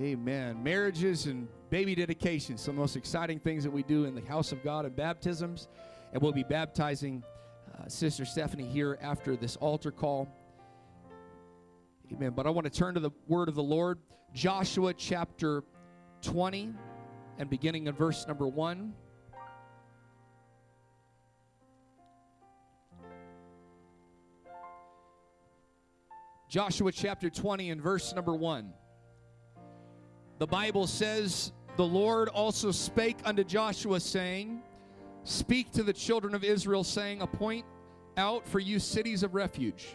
Amen. Marriages and baby dedications, some of the most exciting things that we do in the house of God and baptisms. And we'll be baptizing uh, Sister Stephanie here after this altar call. Amen. But I want to turn to the word of the Lord, Joshua chapter 20, and beginning in verse number 1. Joshua chapter 20 and verse number 1. The Bible says, The Lord also spake unto Joshua, saying, Speak to the children of Israel, saying, Appoint out for you cities of refuge,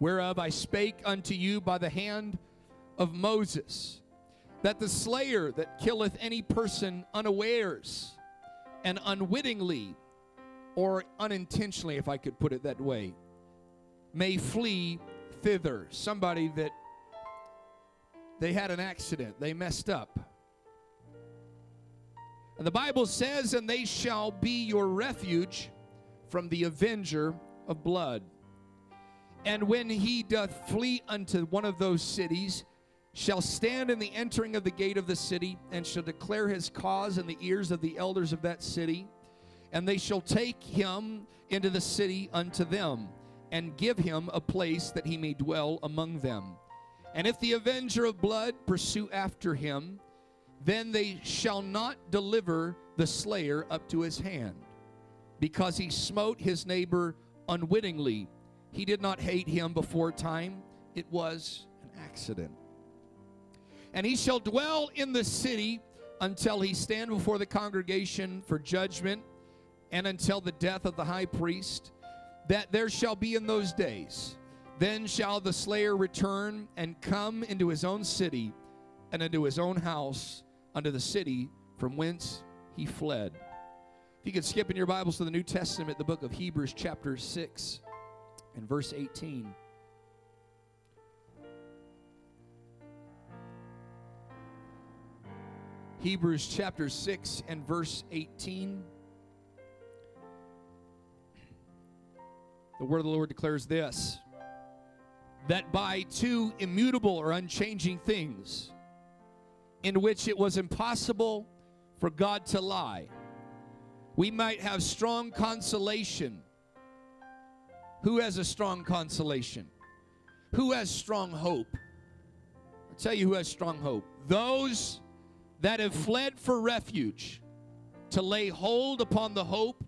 whereof I spake unto you by the hand of Moses, that the slayer that killeth any person unawares and unwittingly, or unintentionally, if I could put it that way, may flee thither. Somebody that they had an accident, they messed up. And the Bible says, And they shall be your refuge from the avenger of blood. And when he doth flee unto one of those cities, shall stand in the entering of the gate of the city, and shall declare his cause in the ears of the elders of that city. And they shall take him into the city unto them, and give him a place that he may dwell among them. And if the avenger of blood pursue after him, then they shall not deliver the slayer up to his hand, because he smote his neighbor unwittingly. He did not hate him before time, it was an accident. And he shall dwell in the city until he stand before the congregation for judgment, and until the death of the high priest, that there shall be in those days then shall the slayer return and come into his own city and into his own house, unto the city from whence he fled. If you could skip in your Bibles to the New Testament, the book of Hebrews, chapter 6 and verse 18. Hebrews chapter 6 and verse 18. The word of the Lord declares this that by two immutable or unchanging things, in which it was impossible for God to lie, we might have strong consolation. Who has a strong consolation? Who has strong hope? I'll tell you who has strong hope. Those that have fled for refuge to lay hold upon the hope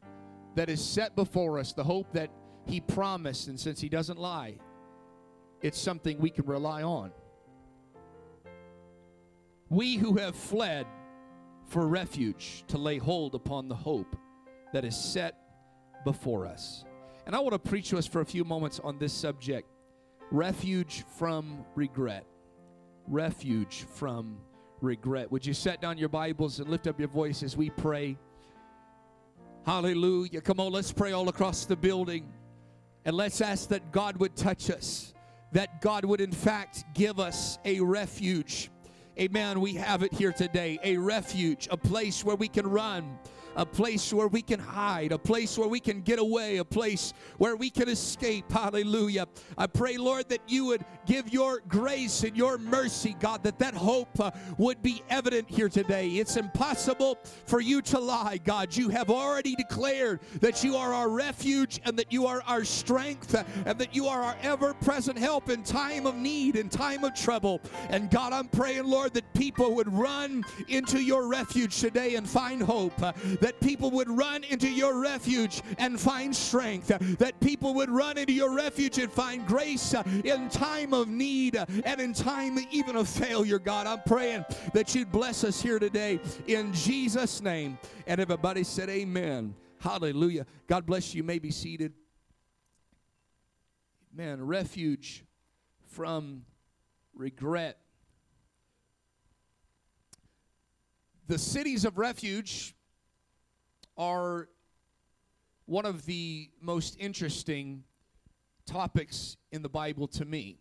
that is set before us, the hope that He promised, and since He doesn't lie, it's something we can rely on. We who have fled for refuge to lay hold upon the hope that is set before us. And I want to preach to us for a few moments on this subject refuge from regret. Refuge from regret. Would you set down your Bibles and lift up your voice as we pray? Hallelujah. Come on, let's pray all across the building. And let's ask that God would touch us that God would, in fact, give us a refuge. Amen. We have it here today a refuge, a place where we can run a place where we can hide, a place where we can get away, a place where we can escape. Hallelujah. I pray, Lord, that you would give your grace and your mercy, God, that that hope uh, would be evident here today. It's impossible for you to lie, God. You have already declared that you are our refuge and that you are our strength uh, and that you are our ever present help in time of need, in time of trouble. And God, I'm praying, Lord, that people would run into your refuge today and find hope. That people would run into your refuge and find strength, that people would run into your refuge and find grace in time of need and in time even of failure, God. I'm praying that you'd bless us here today in Jesus' name. And everybody said, Amen. Hallelujah. God bless you. you may be seated. Man, refuge from regret. The cities of refuge are one of the most interesting topics in the Bible to me.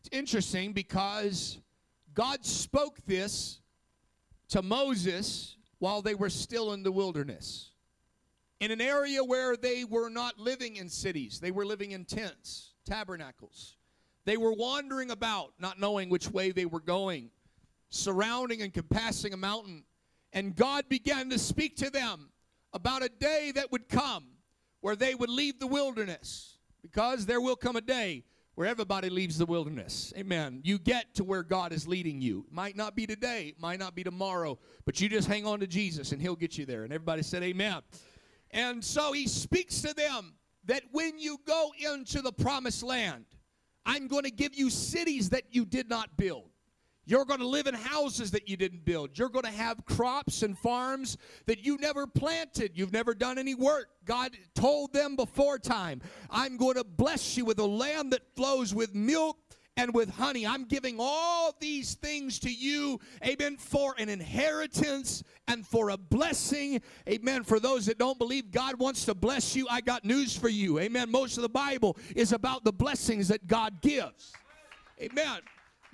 It's interesting because God spoke this to Moses while they were still in the wilderness. In an area where they were not living in cities, they were living in tents, tabernacles. They were wandering about, not knowing which way they were going. surrounding and compassing a mountain. And God began to speak to them about a day that would come where they would leave the wilderness. Because there will come a day where everybody leaves the wilderness. Amen. You get to where God is leading you. Might not be today, might not be tomorrow, but you just hang on to Jesus and He'll get you there. And everybody said, Amen. And so He speaks to them that when you go into the promised land, I'm going to give you cities that you did not build. You're going to live in houses that you didn't build. You're going to have crops and farms that you never planted. You've never done any work. God told them before time, I'm going to bless you with a land that flows with milk and with honey. I'm giving all these things to you, amen, for an inheritance and for a blessing. Amen. For those that don't believe God wants to bless you, I got news for you. Amen. Most of the Bible is about the blessings that God gives. Amen.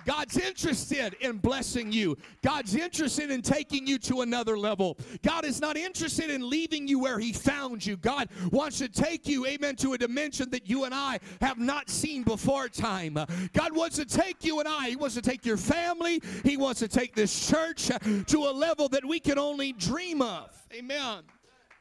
God's interested in blessing you. God's interested in taking you to another level. God is not interested in leaving you where He found you. God wants to take you, amen, to a dimension that you and I have not seen before time. God wants to take you and I, He wants to take your family, He wants to take this church to a level that we can only dream of. Amen.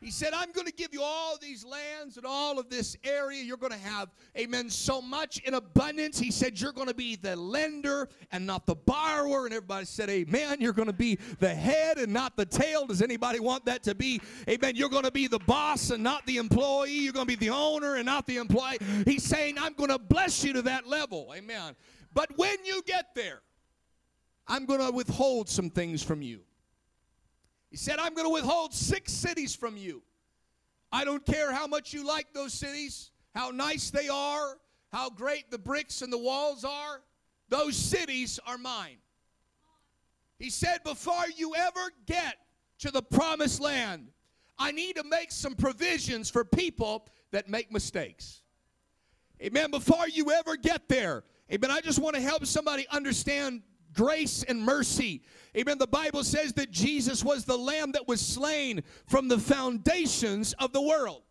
He said, I'm going to give you all these lands and all of this area. You're going to have, amen, so much in abundance. He said, You're going to be the lender and not the borrower. And everybody said, Amen. You're going to be the head and not the tail. Does anybody want that to be? Amen. You're going to be the boss and not the employee. You're going to be the owner and not the employee. He's saying, I'm going to bless you to that level. Amen. But when you get there, I'm going to withhold some things from you. He said, I'm going to withhold six cities from you. I don't care how much you like those cities, how nice they are, how great the bricks and the walls are. Those cities are mine. He said, Before you ever get to the promised land, I need to make some provisions for people that make mistakes. Amen. Before you ever get there, amen. I just want to help somebody understand grace and mercy. Amen. The Bible says that Jesus was the lamb that was slain from the foundations of the world.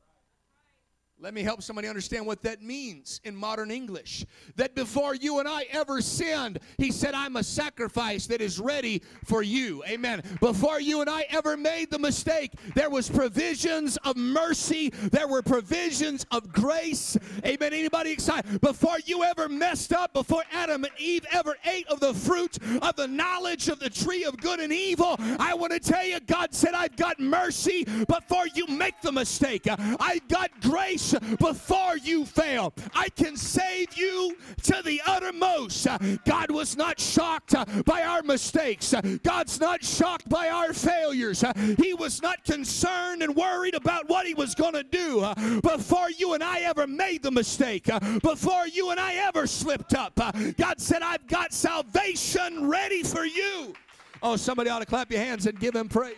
Let me help somebody understand what that means in modern English. That before you and I ever sinned, He said, I'm a sacrifice that is ready for you. Amen. Before you and I ever made the mistake, there was provisions of mercy, there were provisions of grace. Amen. Anybody excited? Before you ever messed up, before Adam and Eve ever ate of the fruit of the knowledge of the tree of good and evil, I want to tell you, God said, I've got mercy before you make the mistake. I've got grace before you fail. I can save you to the uttermost. God was not shocked by our mistakes. God's not shocked by our failures. He was not concerned and worried about what he was going to do before you and I ever made the mistake, before you and I ever slipped up. God said, I've got salvation ready for you. Oh, somebody ought to clap your hands and give him praise.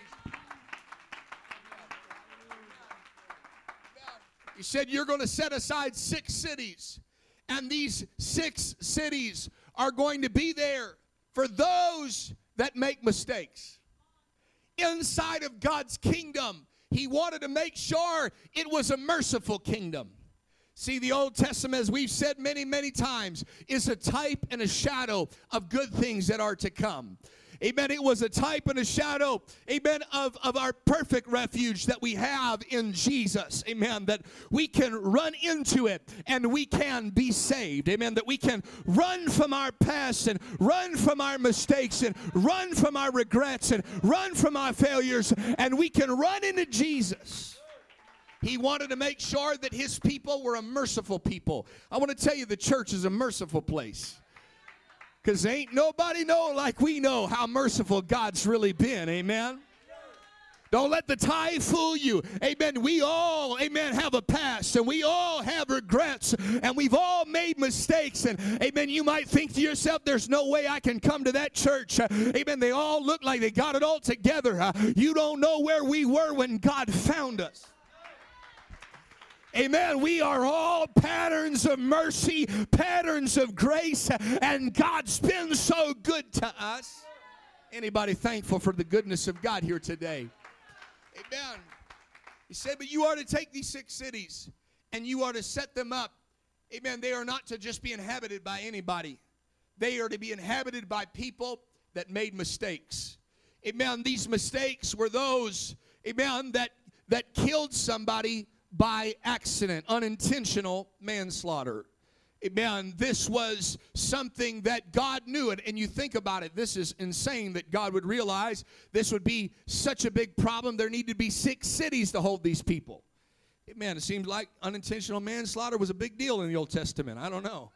He said, You're going to set aside six cities, and these six cities are going to be there for those that make mistakes. Inside of God's kingdom, He wanted to make sure it was a merciful kingdom. See, the Old Testament, as we've said many, many times, is a type and a shadow of good things that are to come. Amen. It was a type and a shadow, amen, of, of our perfect refuge that we have in Jesus. Amen. That we can run into it and we can be saved. Amen. That we can run from our past and run from our mistakes and run from our regrets and run from our failures and we can run into Jesus. He wanted to make sure that his people were a merciful people. I want to tell you the church is a merciful place. Because ain't nobody know like we know how merciful God's really been. Amen. Don't let the tithe fool you. Amen. We all, amen, have a past and we all have regrets and we've all made mistakes. And amen, you might think to yourself, there's no way I can come to that church. Amen. They all look like they got it all together. You don't know where we were when God found us. Amen. We are all patterns of mercy, patterns of grace, and God's been so good to us. Anybody thankful for the goodness of God here today? Amen. He said, But you are to take these six cities and you are to set them up. Amen. They are not to just be inhabited by anybody, they are to be inhabited by people that made mistakes. Amen. These mistakes were those, amen, that that killed somebody by accident, unintentional manslaughter. Amen. This was something that God knew. And, and you think about it, this is insane that God would realize this would be such a big problem. There needed to be six cities to hold these people. Amen. It seems like unintentional manslaughter was a big deal in the Old Testament. I don't know.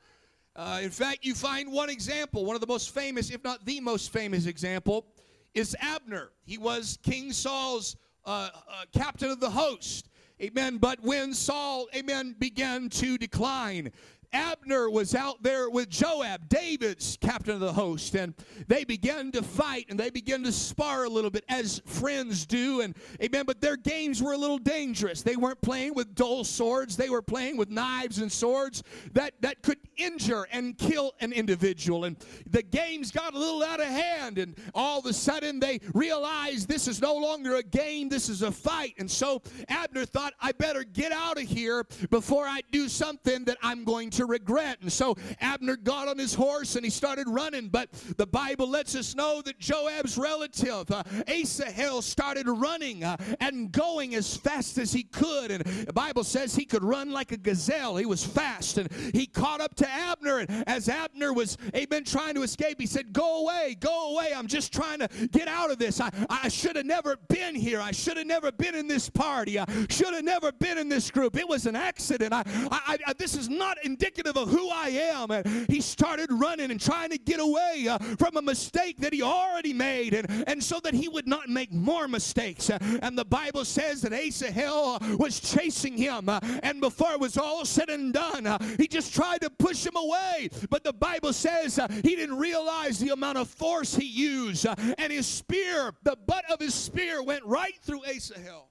Uh, in fact, you find one example, one of the most famous, if not the most famous example, is Abner. He was King Saul's uh, uh, captain of the host. Amen. But when Saul, amen, began to decline, Abner was out there with Joab, David's captain of the host, and they began to fight and they began to spar a little bit as friends do. And amen, but their games were a little dangerous. They weren't playing with dull swords, they were playing with knives and swords that, that could injure and kill an individual. And the games got a little out of hand, and all of a sudden they realized this is no longer a game, this is a fight. And so Abner thought, I better get out of here before I do something that I'm going to regret. And so Abner got on his horse and he started running. But the Bible lets us know that Joab's relative, uh, Asahel, started running uh, and going as fast as he could. And the Bible says he could run like a gazelle. He was fast. And he caught up to Abner. And as Abner was, amen, trying to escape, he said, Go away, go away. I'm just trying to get out of this. I, I should have never been here. I should have never been in this party. I should have never been in this group. It was an accident. I, I, I this is not indicative indicative of who I am. And he started running and trying to get away uh, from a mistake that he already made, and, and so that he would not make more mistakes. Uh, and the Bible says that Asahel uh, was chasing him, uh, and before it was all said and done, he just tried to push him away. But the Bible says he didn't realize the amount of force he used, and his spear, the butt of his spear, went right through Asahel,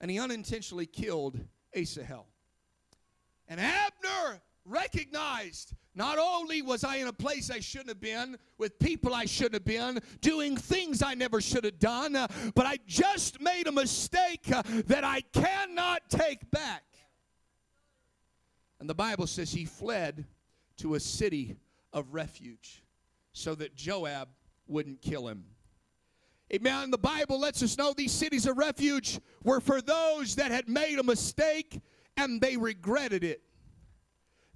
and he unintentionally killed Asahel. And Abner recognized not only was I in a place I shouldn't have been, with people I shouldn't have been, doing things I never should have done, uh, but I just made a mistake uh, that I cannot take back. And the Bible says he fled to a city of refuge so that Joab wouldn't kill him. Amen. The Bible lets us know these cities of refuge were for those that had made a mistake and they regretted it.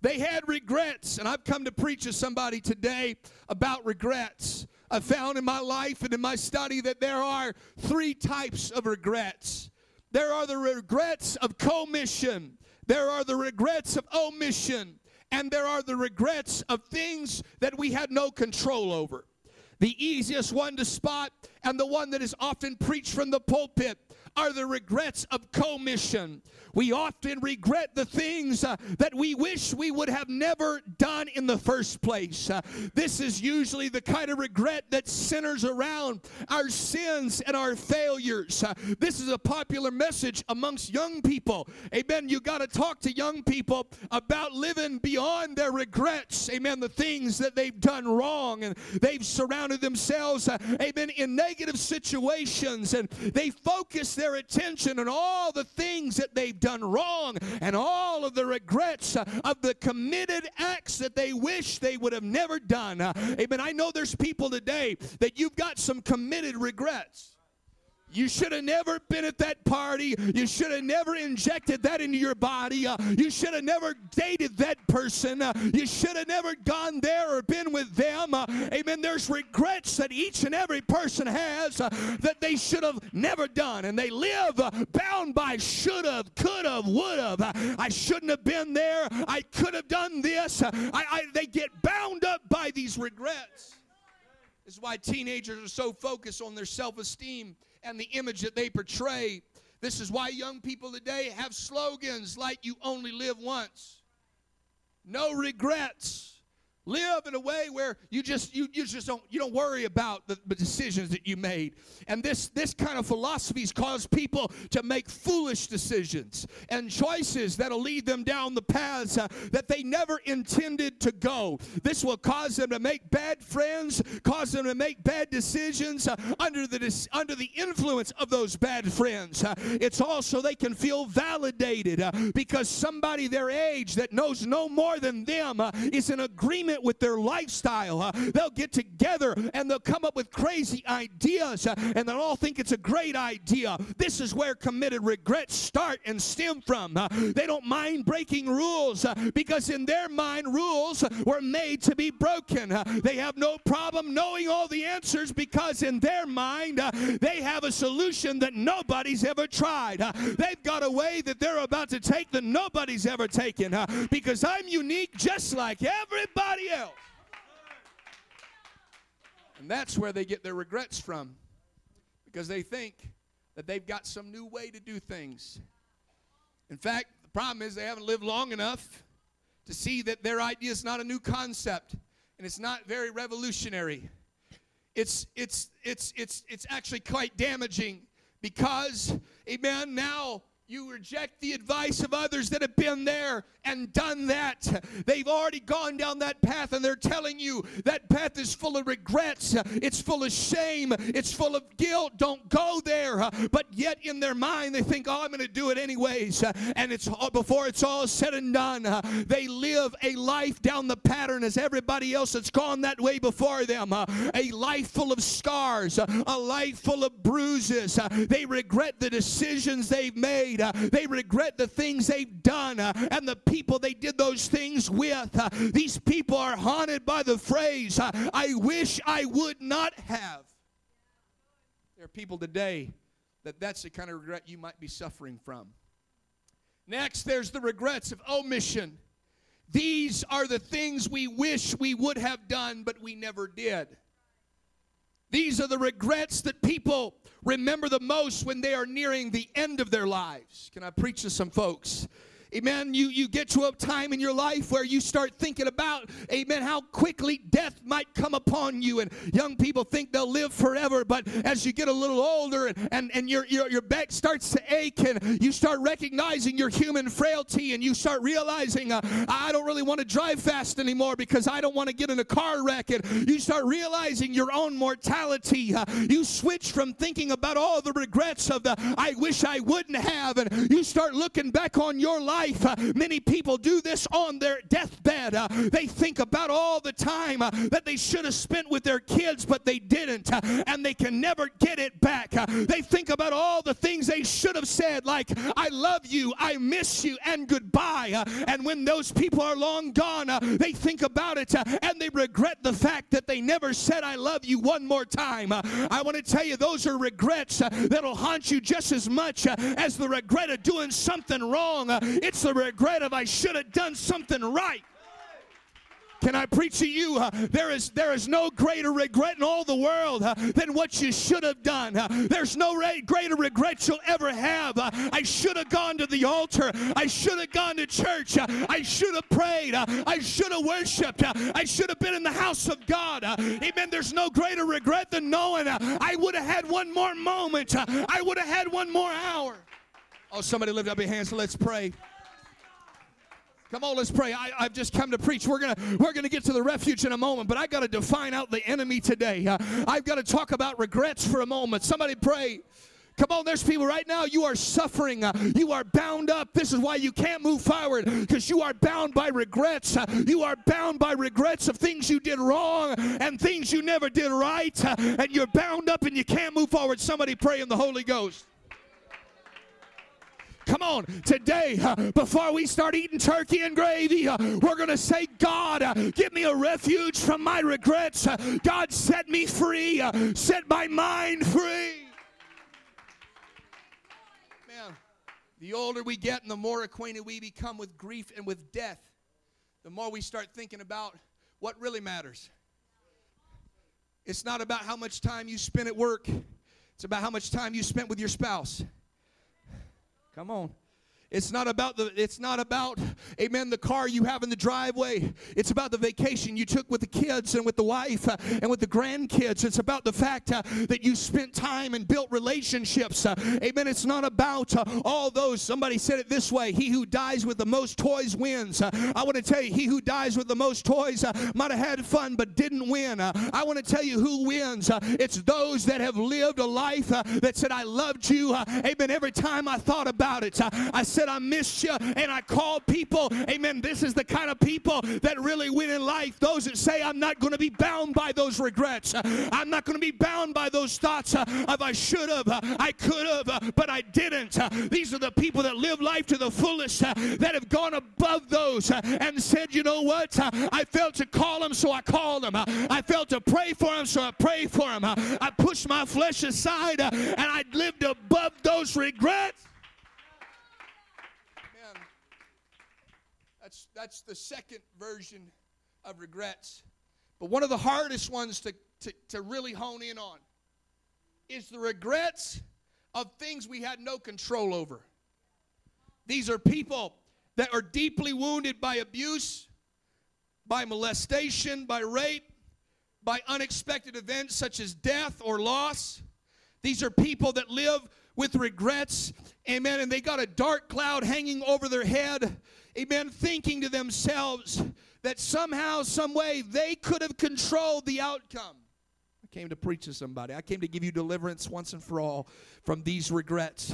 They had regrets, and I've come to preach to somebody today about regrets. I found in my life and in my study that there are three types of regrets. There are the regrets of commission, there are the regrets of omission, and there are the regrets of things that we had no control over. The easiest one to spot and the one that is often preached from the pulpit are the regrets of commission. We often regret the things uh, that we wish we would have never done in the first place. Uh, this is usually the kind of regret that centers around our sins and our failures. Uh, this is a popular message amongst young people. Amen. You got to talk to young people about living beyond their regrets. Amen. The things that they've done wrong and they've surrounded themselves, uh, amen, in negative situations and they focus their attention on all the things that they've done wrong and all of the regrets uh, of the committed acts that they wish they would have never done. Uh, amen. I know there's people today that you've got some committed regrets. You should have never been at that party. You should have never injected that into your body. Uh, you should have never dated that person. Uh, you should have never gone there or been with them. Uh, amen. There's regrets that each and every person has uh, that they should have never done. And they live uh, bound by should have, could have, would have. Uh, I shouldn't have been there. I could have done this. I, I, they get bound up by these regrets. This is why teenagers are so focused on their self esteem and the image that they portray. This is why young people today have slogans like you only live once. No regrets live in a way where you just you, you just don't you don't worry about the, the decisions that you made. And this this kind of philosophies cause people to make foolish decisions and choices that'll lead them down the paths uh, that they never intended to go. This will cause them to make bad friends cause them to make bad decisions uh, under the under the influence of those bad friends. Uh, it's also they can feel validated uh, because somebody their age that knows no more than them uh, is in agreement with their lifestyle. They'll get together and they'll come up with crazy ideas uh, and they'll all think it's a great idea. This is where committed regrets start and stem from. They don't mind breaking rules uh, because in their mind, rules were made to be broken. They have no problem knowing all the answers because in their mind, uh, they have a solution that nobody's ever tried. they've got a way that they're about to take that nobody's ever taken because I'm unique just like everybody else. And that's where they get their regrets from because they think that they've got some new way to do things. In fact, the problem is they haven't lived long enough to see that their idea is not a new concept and it's not very revolutionary. It's it's it's it's it's actually quite damaging because amen now you reject the advice of others that have been there and done that. They've already gone down that path and they're telling you that path is full of regrets, it's full of shame, it's full of guilt. Don't go there. But yet in their mind they think, "Oh, I'm going to do it anyways." And it's before it's all said and done, they live a life down the pattern as everybody else that's gone that way before them. A life full of scars, a life full of bruises. They regret the decisions they've made uh, they regret the things they've done uh, and the people they did those things with. Uh, these people are haunted by the phrase, I wish I would not have. There are people today that that's the kind of regret you might be suffering from. Next, there's the regrets of omission. These are the things we wish we would have done, but we never did. These are the regrets that people remember the most when they are nearing the end of their lives. Can I preach to some folks? Amen. You, you get to a time in your life where you start thinking about, amen, how quickly death might come upon you. And young people think they'll live forever, but as you get a little older and, and, and your, your, your back starts to ache and you start recognizing your human frailty and you start realizing, uh, I don't really want to drive fast anymore because I don't want to get in a car wreck. And you start realizing your own mortality. Uh, you switch from thinking about all the regrets of the I wish I wouldn't have, and you start looking back on your life life. Uh, many people do this on their deathbed. Uh, they think about all the time uh, that they should have spent with their kids, but they didn't, uh, and they can never get it back. Uh, they think about all the things they should have said, like, I love you, I miss you, and goodbye. Uh, and when those people are long gone, they think about it and they regret the fact that they never said, I love you one more time. I want to tell you, those are regrets that'll haunt you just as much as the regret of doing something wrong. It's the regret of I should have done something right. Can I preach to you? Uh, there is there is no greater regret in all the world uh, than what you should have done. Uh, there's no re- greater regret you'll ever have. I should have gone to the altar. I should have gone to church. I should have prayed. I should have worshipped. I should have been in the house of God. amen. There's no greater regret than knowing I would have had one more moment. I would have had one more hour. Oh, somebody lift up your hands. Let's pray. Come on, let's pray. I, have just come to preach. We're gonna we're gonna get to the refuge in a moment, but I got to define out the enemy today. Uh, I've got to talk about regrets for a moment. Somebody pray. Come on, there's people right now, you are suffering. Uh, you are bound up. This is why you can't move forward because you are bound by regrets. Uh, you are bound by regrets of things you did wrong and things you never did right. Uh, and you're bound up and you can't move forward. Somebody pray in the Holy Ghost. Come on, today, uh, before we start eating turkey and gravy, uh, we're going to say, God, uh, give me a refuge from my regrets. God, set me free. Set my mind free. Man, the older we get and the more acquainted we become with grief and with death, the more we start thinking about what really matters. It's not about how much time you spend at work, it's about how much time you spent with your spouse. Come on. It's not about the it's not about amen the car you have in the driveway. It's about the vacation you took with the kids and with the wife uh, and with the grandkids. It's about the fact uh, that you spent time and built relationships. Uh, amen. It's not about uh, all those. Somebody said it this way: He who dies with the most toys wins. Uh, I want to tell you, he who dies with the most toys uh, might have had fun but didn't win. I want to tell you who wins. it's those that have lived a life that said, "I loved you." amen. Every time I thought about it, I I missed you. And I called people. Amen. This is the kind of people that really win in life. Those that say, I'm not going to be bound by those regrets. I'm not going to be bound by those thoughts of I should have, I could have, but I didn't. These are the people that live life to the fullest, that have gone above those and said, you know what? I felt to call them, so I called them. I felt to pray for them, so I prayed for them. I pushed my flesh aside and I lived above those regrets. Man, that's, that's the second version of regrets. But one of the hardest ones to, to, to really hone in on is the regrets of things we had no control over. These are people that are deeply wounded by abuse, by molestation, by rape, by unexpected events such as death or loss. These are people that live with regrets, amen, and they got a dark cloud hanging over their head, amen, thinking to themselves that somehow, some way, they could have controlled the outcome. Came to preach to somebody. I came to give you deliverance once and for all from these regrets.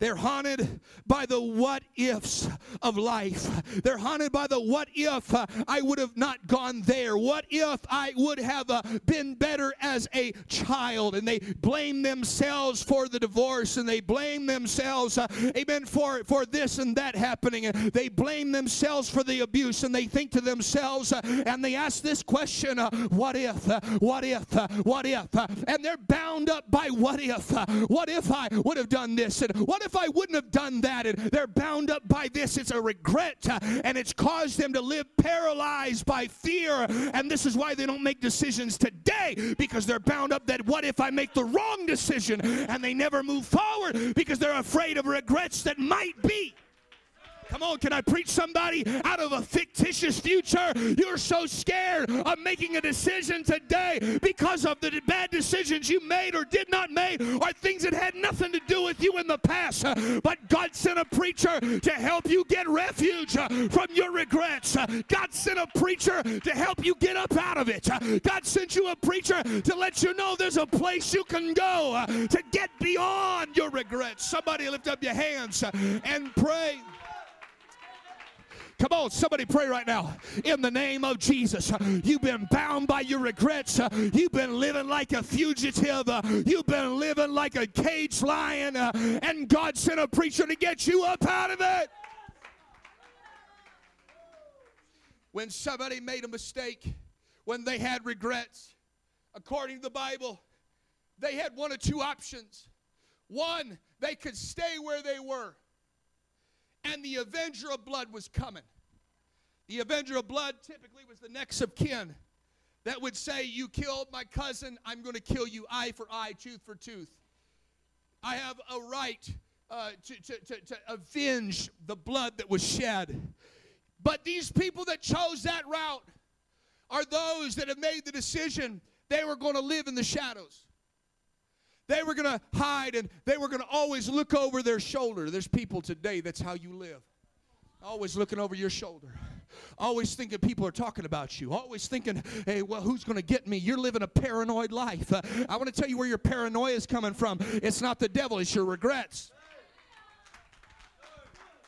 They're haunted by the what ifs of life. They're haunted by the what if uh, I would have not gone there? What if I would have uh, been better as a child? And they blame themselves for the divorce and they blame themselves, uh, amen, for, for this and that happening. And they blame themselves for the abuse and they think to themselves and they ask this question what if? What if? What if? and they're bound up by what if? what if I would have done this? And what if I wouldn't have done that? And they're bound up by this. It's a regret, and it's caused them to live paralyzed by fear. And this is why they don't make decisions today because they're bound up that what if I make the wrong decision? And they never move forward because they're afraid of regrets that might be. Come on, can I preach somebody out of a fictitious future? You're so scared of making a decision today because of the bad decisions you made or did not make, or things that had nothing to do with you in the past. But God sent a preacher to help you get refuge from your regrets. God sent a preacher to help you get up out of it. God sent you a preacher to let you know there's a place you can go to get beyond your regrets. Somebody lift up your hands and pray. Come on, somebody pray right now. In the name of Jesus. You've been bound by your regrets. You've been living like a fugitive. You've been living like a caged lion. And God sent a preacher to get you up out of it. When somebody made a mistake, when they had regrets, according to the Bible, they had one or two options. One, they could stay where they were and the avenger of blood was coming. The avenger of blood typically was the next of kin that would say, You killed my cousin, I'm going to kill you eye for eye, tooth for tooth. I have a right uh, to, to, to, to avenge the blood that was shed. But these people that chose that route are those that have made the decision they were going to live in the shadows. They were going to hide and they were going to always look over their shoulder. There's people today, that's how you live. Always looking over your shoulder. Always thinking people are talking about you. Always thinking, hey, well, who's going to get me? You're living a paranoid life. Uh, I want to tell you where your paranoia is coming from. It's not the devil, it's your regrets.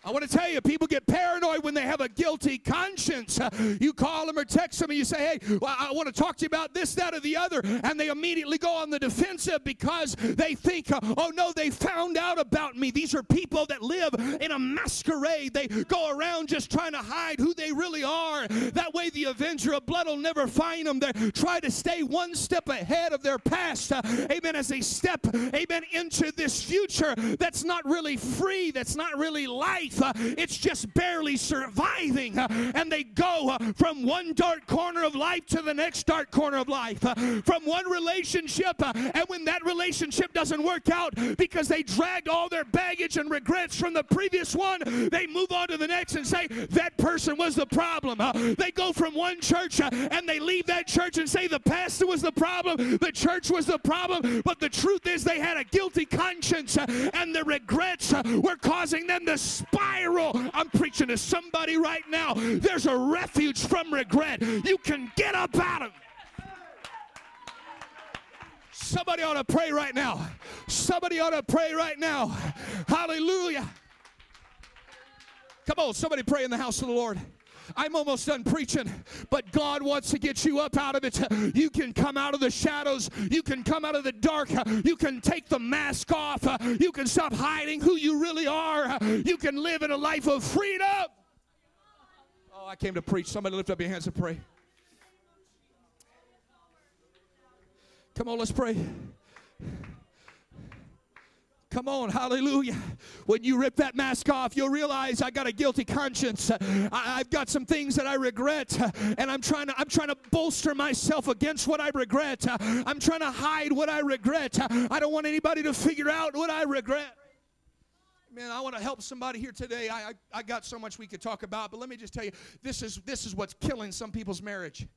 I want to tell you, people get paranoid when they have a guilty conscience. You call them or text them and you say, hey, well, I want to talk to you about this, that, or the other. And they immediately go on the defensive because they think, oh no, they found out about me. These are people that live in a masquerade. They go around just trying to hide who they really are. That way, the avenger of blood will never find them. They try to stay one step ahead of their past. Amen. As they step, amen, into this future that's not really free, that's not really light life, uh, it's just barely surviving. Uh, and they go uh, from one dark corner of life to the next dark corner of life, from one relationship, and when that relationship doesn't work out because they dragged all their baggage and regrets from the previous one, they move on to the next and say, That person was the problem. They go from one church and they leave that church and say, The pastor was the problem, the church was the problem. But the truth is, they had a guilty conscience, and the regrets were causing them to I'm preaching to somebody right now. There's a refuge from regret. You can get up out of Somebody ought to pray right now. Somebody ought to pray right now. Hallelujah. Come on, somebody pray in the house of the Lord. I'm almost done preaching, but God wants to get you up out of it. You can come out of the shadows. You can come out of the dark. You can take the mask off. You can stop hiding who you really are. You can live in a life of freedom. Oh, I came to preach. Somebody lift up your hands and pray. Come on, let's pray. Come on, hallelujah. When you rip that mask off, you'll realize I got a guilty conscience. I, have got some things that I regret, and I'm trying to I'm trying to bolster myself against what I regret. I'm trying to hide what I regret. I don't want anybody to figure out what I regret. Man, I want to help somebody here today. I, I, I got so much we could talk about, but let me just tell you, this is this is what's killing some people's marriage.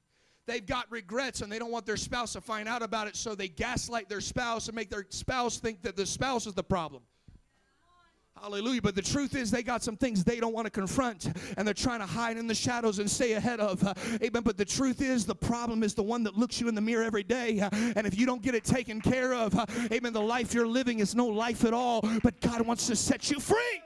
They've got regrets and they don't want their spouse to find out about it, so they gaslight their spouse and make their spouse think that the spouse is the problem. Hallelujah. But the truth is, they got some things they don't want to confront, and they're trying to hide in the shadows and stay ahead of. Amen. But the truth is, the problem is the one that looks you in the mirror every day. And if you don't get it taken care of, amen, the life you're living is no life at all. But God wants to set you free.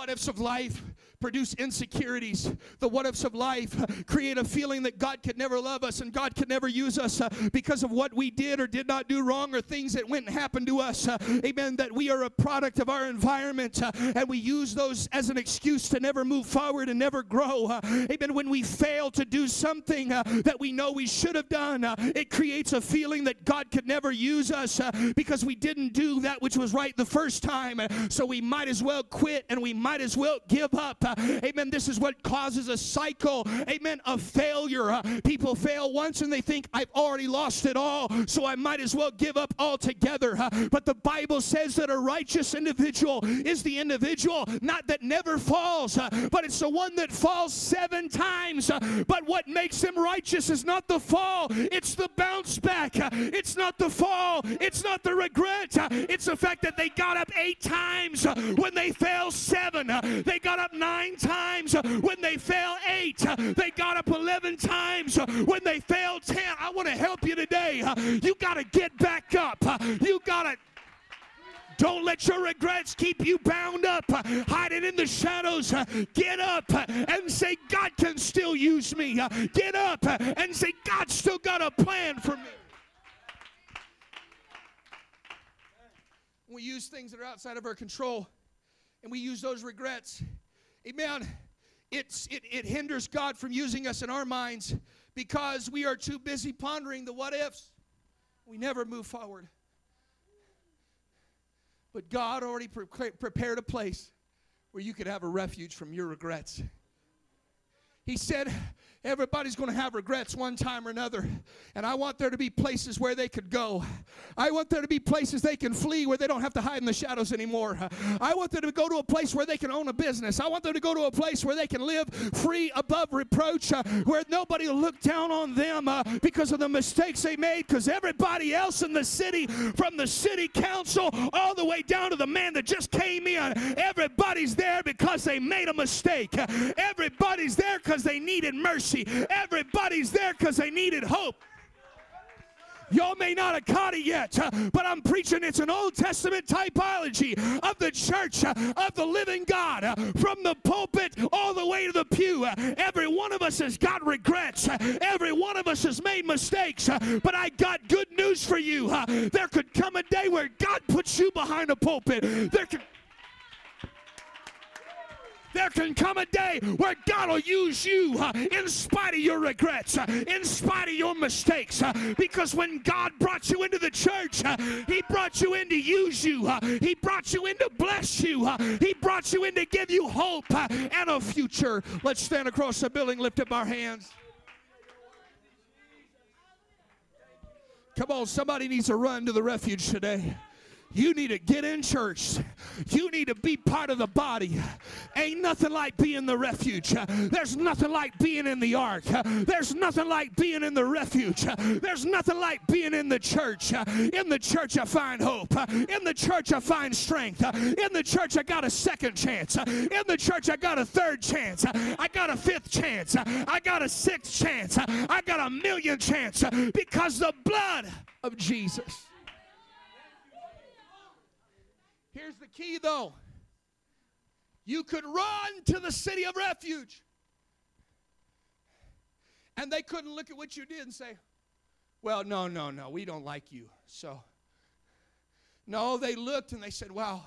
What ifs of life produce insecurities. The what ifs of life create a feeling that God could never love us and God could never use us uh, because of what we did or did not do wrong or things that went and happened to us. Uh, amen. That we are a product of our environment uh, and we use those as an excuse to never move forward and never grow. Amen. When we fail to do something that we know we should have done, it creates a feeling that God could never use us because we didn't do that which was right the first time. So we might as well quit and we might as well give up. Amen. This is what causes a cycle, amen, of failure. Uh, people fail once and they think, I've already lost it all, so I might as well give up altogether. Uh, but the Bible says that a righteous individual is the individual not that never falls, uh, but it's the one that falls seven times. But what makes them righteous is not the fall, it's the bounce back. It's not the fall, it's not the regret. It's the fact that they got up eight times when they fell seven. Uh, they got up nine times uh, when they fell eight. Uh, they got up 11 times when they failed 10. I want to help you today. You got to get back up. You got to. Don't let your regrets keep you bound up, hiding in the shadows. Get up and say, God can still use me. Get up and say, God still got a plan for me. We use things that are outside of our control and we use those regrets. Amen it's, it, it hinders God from using us in our minds because we are too busy pondering the what ifs. We never move forward. But God already pre- prepared a place where you could have a refuge from your regrets. He said, Everybody's going to have regrets one time or another. And I want there to be places where they could go. I want there to be places they can flee where they don't have to hide in the shadows anymore. I want them to go to a place where they can own a business. I want them to go to a place where they can live free above reproach, uh, where nobody will look down on them uh, because of the mistakes they made, because everybody else in the city, from the city council all the way down to the man that just came in, everybody's there because they made a mistake. Everybody's there because they needed mercy mercy. Everybody's there because they needed hope. Y'all may not have caught it yet, uh, but I'm preaching it's an Old Testament typology of the church uh, of the living God. Uh, from the pulpit all the way to the pew, every one of us has got regrets. Every one of us has made mistakes. But I got good news for you. There could come a day where God puts you behind a pulpit. There could there can come a day where God will use you uh, in spite of your regrets, uh, in spite of your mistakes. Uh, because when God brought you into the church, He brought you in to use you, He brought you in to bless you, He brought you in to give you hope and a future. Let's stand across the building, lift up our hands. Come on, somebody needs to run to the refuge today. You need to get in church. You need to be part of the body. Ain't nothing like being the refuge. There's nothing like being in the ark. There's nothing like being in the refuge. There's nothing like being in the church. In the church, I find hope. In the church, I find strength. In the church, I got a second chance. In the church, I got a third chance. I got a fifth chance. I got a sixth chance. I got a million chance because the blood of Jesus Here's the key though you could run to the city of refuge. And they couldn't look at what you did and say, well, no, no, no, we don't like you. So, no, they looked and they said, wow,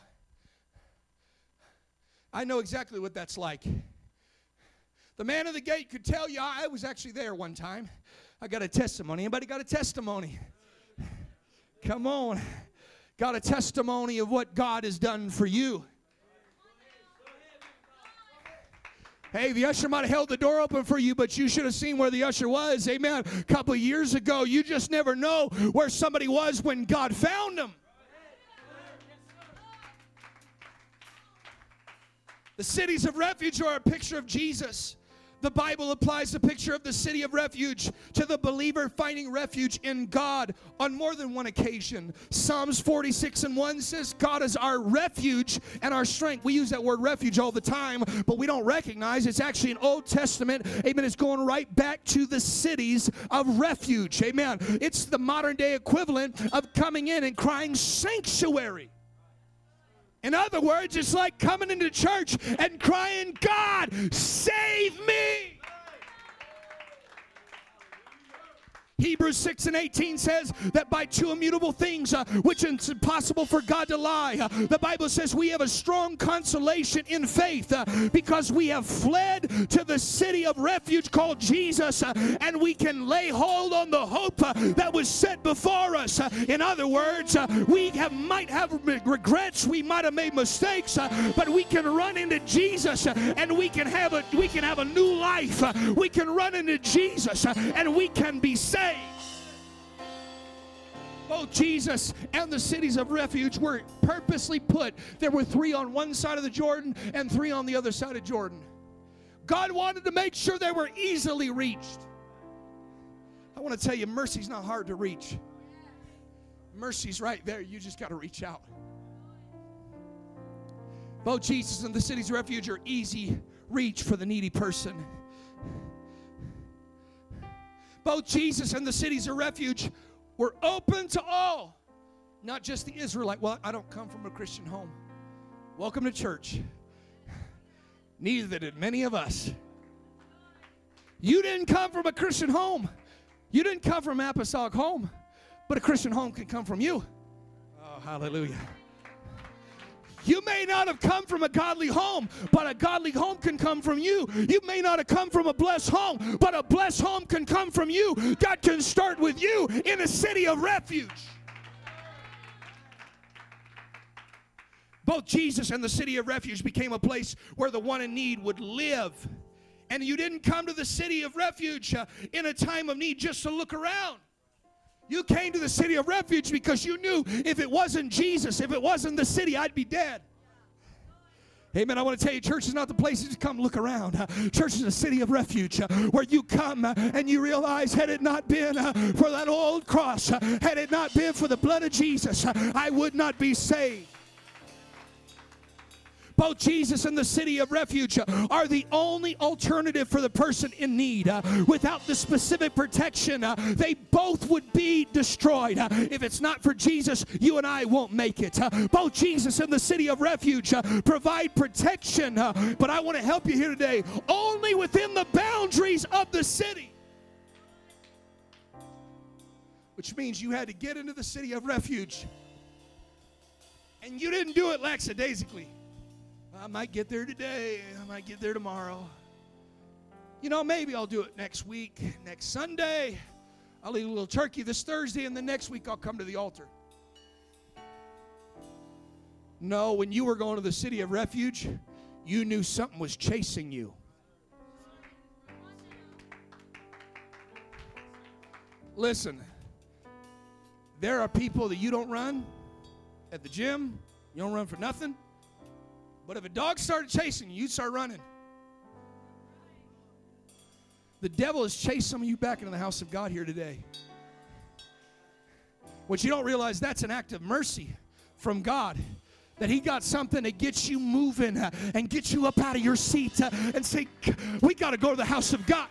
I know exactly what that's like. The man of the gate could tell you, I was actually there one time. I got a testimony. Anybody got a testimony? Come on. Got a testimony of what God has done for you. Hey, the usher might have held the door open for you, but you should have seen where the usher was. Amen. A couple of years ago, you just never know where somebody was when God found them. The cities of refuge are a picture of Jesus. The Bible applies the picture of the city of refuge to the believer finding refuge in God on more than one occasion. Psalms 46 and 1 says, God is our refuge and our strength. We use that word refuge all the time, but we don't recognize it's actually an Old Testament. Amen. It's going right back to the cities of refuge. Amen. It's the modern day equivalent of coming in and crying sanctuary. In other words, it's like coming into church and crying, God, save me. Hebrews 6 and 18 says that by two immutable things, uh, which it's impossible for God to lie, uh, the Bible says we have a strong consolation in faith uh, because we have fled to the city of refuge called Jesus uh, and we can lay hold on the hope uh, that was set before us. Uh, in other words, we have, might have regrets, we might have made mistakes, but we can run into Jesus and we can have a we can have a new life. we can run into Jesus and we can be saved both Jesus and the cities of refuge were purposely put. There were three on one side of the Jordan and three on the other side of Jordan. God wanted to make sure they were easily reached. I want to tell you, mercy's not hard to reach. Mercy's right there. You just got to reach out. Both Jesus and the city's refuge are easy reach for the needy person. Both Jesus and the cities of refuge were open to all, not just the Israelite. Well, I don't come from a Christian home. Welcome to church. Neither did many of us. You didn't come from a Christian home. You didn't come from apostolic home, but a Christian home can come from you. Oh, hallelujah. You may not have come from a godly home, but a godly home can come from you. You may not have come from a blessed home, but a blessed home can come from you. God can start with you in a city of refuge. Both Jesus and the city of refuge became a place where the one in need would live. And you didn't come to the city of refuge uh, in a time of need just to look around. You came to the city of refuge because you knew if it wasn't Jesus, if it wasn't the city, I'd be dead. Amen. I want to tell you, church is not the place to come look around. church is a city of refuge uh, where you come uh, and you realize, had it not been uh, for that old cross, had it not been for the blood of Jesus, I would not be saved. Both Jesus and the city of refuge are the only alternative for the person in need. Uh, without the specific protection, uh, they both would be destroyed. Uh, if it's not for Jesus, you and I won't make it. Both Jesus and the city of refuge provide protection, but I want to help you here today only within the boundaries of the city. Which means you had to get into the city of refuge. And you didn't do it lackadaisically. I might get there today. I might get there tomorrow. You know, maybe I'll do it next week, next Sunday. I'll eat a little turkey this Thursday, and the next week I'll come to the altar. No, when you were going to the city of refuge, you knew something was chasing you. Listen, there are people that you don't run at the gym, you don't run for nothing. But if a dog started chasing you, you'd start running. The devil has chased some of you back into the house of God here today. What you don't realize, that's an act of mercy from God. That he got something to get you moving and get you up out of your seat and say, We got to go to the house of God.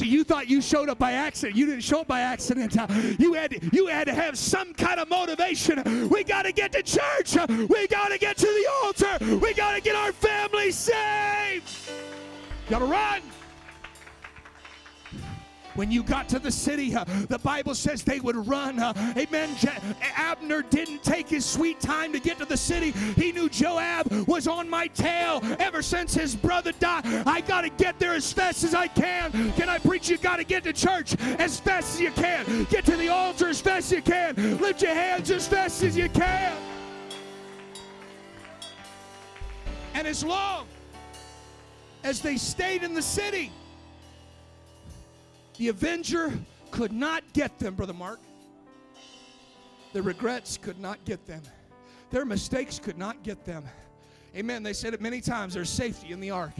You thought you showed up by accident. You didn't show up by accident. Uh, you had you had to have some kind of motivation. We got to get to church. We got to get to the altar. We got to get our family saved. Got to run. When you got to the city, uh, the Bible says they would run. Uh, amen. Abner didn't take his sweet time to get to the city. He knew Joab was on my tail ever since his brother died. I got to get there as fast as I can. Can I preach? You got to get to church as fast as you can. Get to the altar as fast as you can. Lift your hands as fast as you can. And as long as they stayed in the city, the avenger could not get them, Brother Mark. The regrets could not get them. Their mistakes could not get them. Amen. They said it many times there's safety in the ark.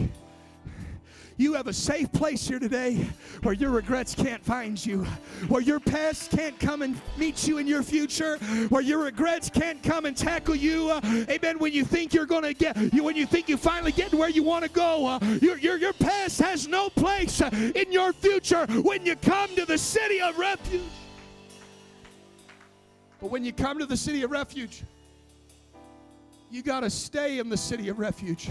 You have a safe place here today where your regrets can't find you, where your past can't come and meet you in your future, where your regrets can't come and tackle you. Uh, amen. When you think you're going to get, you, when you think you finally get where you want to go, uh, your, your, your past has no place uh, in your future when you come to the city of refuge. But when you come to the city of refuge, you got to stay in the city of refuge.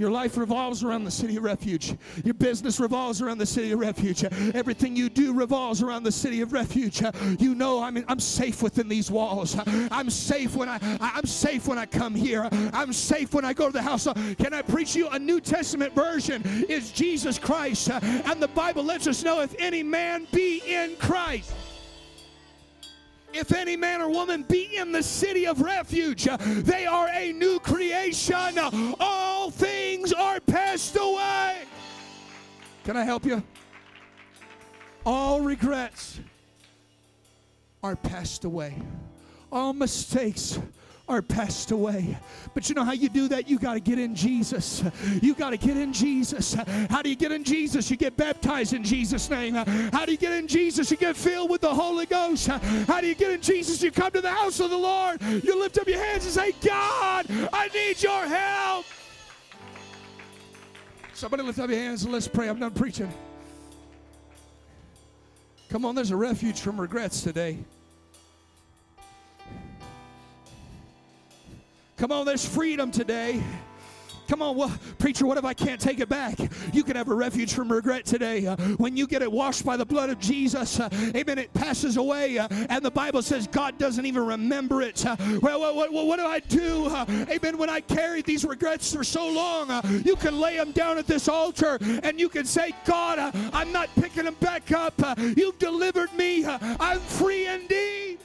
Your life revolves around the city of refuge. Your business revolves around the city of refuge. Everything you do revolves around the city of refuge. You know, I mean, I'm safe within these walls. I'm safe when I I'm safe when I come here. I'm safe when I go to the house. Can I preach you a New Testament version? Is Jesus Christ. And the Bible lets us know if any man be in Christ. If any man or woman be in the city of refuge, they are a new creation. Oh, All things are passed away. Can I help you? All regrets are passed away. All mistakes are passed away. But you know how you do that? You got to get in Jesus. You got to get in Jesus. How do you get in Jesus? You get baptized in Jesus' name. How do you get in Jesus? You get filled with the Holy Ghost. How do you get in Jesus? You come to the house of the Lord. You lift up your hands and say, God, I need your help. Somebody lift up your hands and let's pray. I'm done preaching. Come on, there's a refuge from regrets today. Come on, there's freedom today. Come on, well, preacher, what if I can't take it back? You can have a refuge from regret today. Uh, when you get it washed by the blood of Jesus, uh, amen, it passes away. Uh, and the Bible says God doesn't even remember it. Uh, well, what, what, what, do I do? Uh, amen, when I carried these regrets for so long, uh, you can lay them down at this altar and you can say, God, I'm not picking them back up. you've delivered me. I'm free indeed.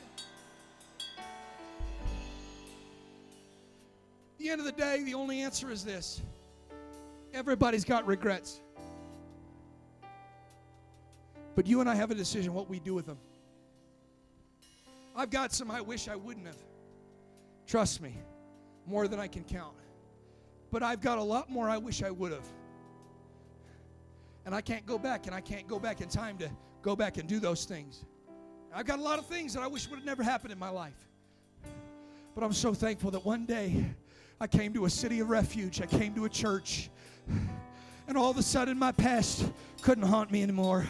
The end of the day, the only answer is this everybody's got regrets. But you and I have a decision what we do with them. I've got some I wish I wouldn't have. Trust me, more than I can count. But I've got a lot more I wish I would have. And I can't go back, and I can't go back in time to go back and do those things. I've got a lot of things that I wish would have never happened in my life. But I'm so thankful that one day I came to a city of refuge. I came to a church. And all of a sudden, my past couldn't haunt me anymore.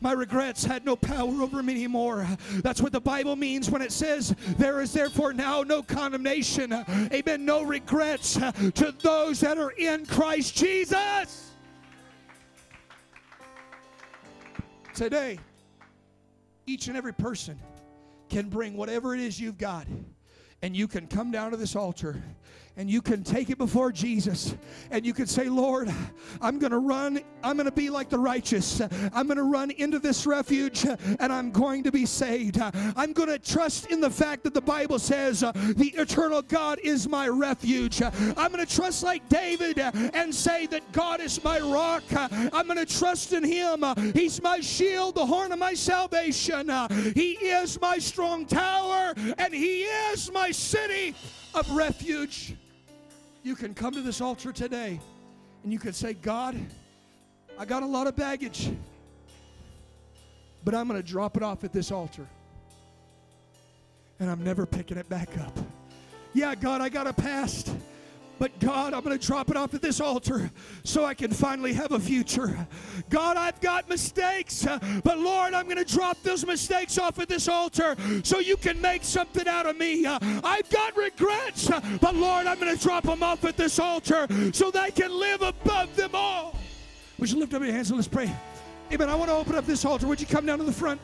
My regrets had no power over me anymore. That's what the Bible means when it says, There is therefore now no condemnation, amen, no regrets to those that are in Christ Jesus. Today, each and every person can bring whatever it is you've got, and you can come down to this altar and you can take it before Jesus and you can say, Lord, I'm going to run, I'm going to be like the righteous. I'm going to run into this refuge and I'm going to be saved. I'm going to trust in the fact that the Bible says the eternal God is my refuge. I'm going to trust like David and say that God is my rock. I'm going to trust in Him. He's my shield, the horn of my salvation. He is my strong tower and He is my city of refuge you can come to this altar today and you can say, God, I got a lot of baggage, but I'm going to drop it off at this altar. And I'm never picking it back up. Yeah, God, I got a past. But God, I'm going to drop it off at this altar so I can finally have a future. God, I've got mistakes, uh, but Lord, I'm going to drop those mistakes off at this altar so you can make something out of me. Uh, I've got regrets, uh, but Lord, I'm going to drop them off at this altar so they can live above them all. Would you lift up your hands and let's pray? Amen. I want to open up this altar. Would you come down to the front?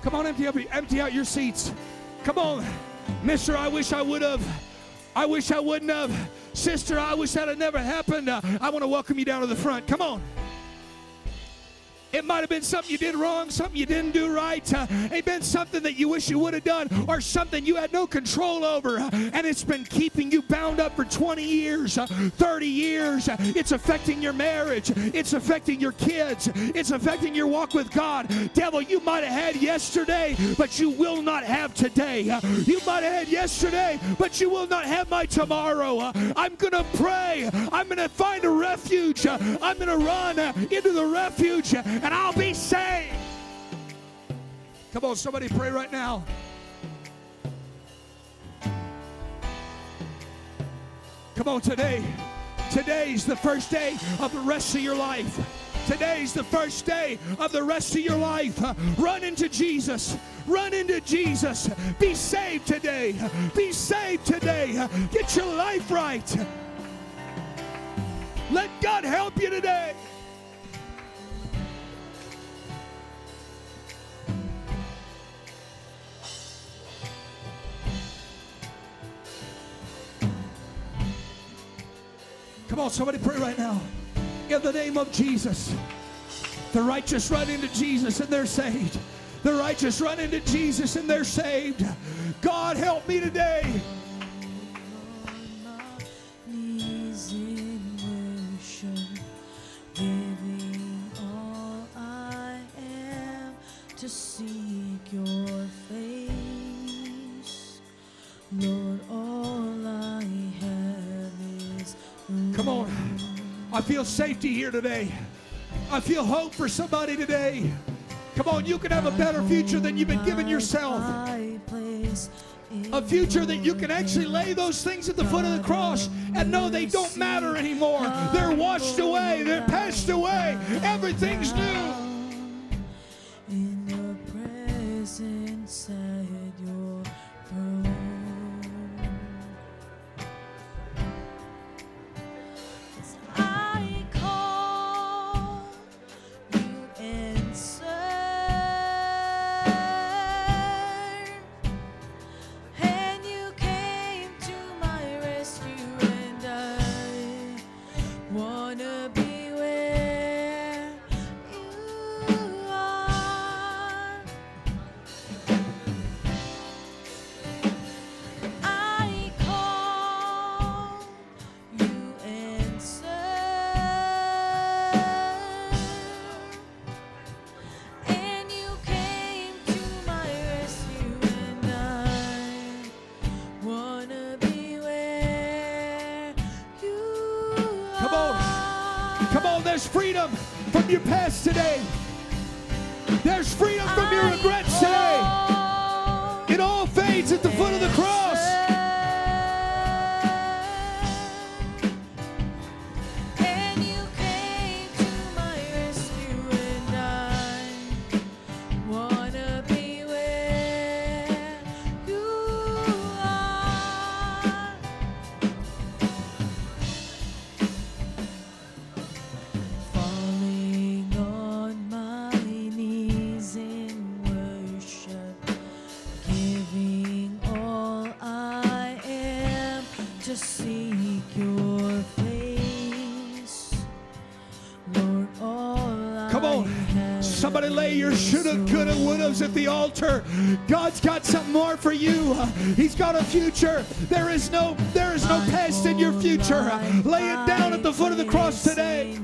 Come on, empty up, empty out your seats. Come on, Mister. I wish I would have. I wish I wouldn't have. Sister, I wish that had never happened. Uh, I want to welcome you down to the front. Come on. It might have been something you did wrong, something you didn't do right. Uh, it been something that you wish you would have done, or something you had no control over, uh, and it's been keeping you bound up for 20 years, uh, 30 years. Uh, it's affecting your marriage. It's affecting your kids. It's affecting your walk with God. Devil, you might have had yesterday, but you will not have today. Uh, you might have had yesterday, but you will not have my tomorrow. Uh, I'm going to pray. I'm going to find a refuge. I'm going to run into the refuge and I'll be saved. Come on, somebody pray right now. Come on, today. Today's the first day of the rest of your life. Today's the first day of the rest of your life. Run into Jesus. Run into Jesus. Be saved today. Be saved today. Get your life right. Let God help you today. Come on, somebody pray right now. In the name of Jesus. The righteous run into Jesus and they're saved. The righteous run into Jesus and they're saved. God, help me today. Come on. I feel safety here today. I feel hope for somebody today. Come on, you can have a better future than you've been given yourself. A future that you can actually lay those things at the foot of the cross and know they don't matter anymore. They're washed away, they're passed away. Everything's new. At the altar. God's got something more for you. He's got a future. There is no there is no past in your future. Lay it down at the foot of the cross today.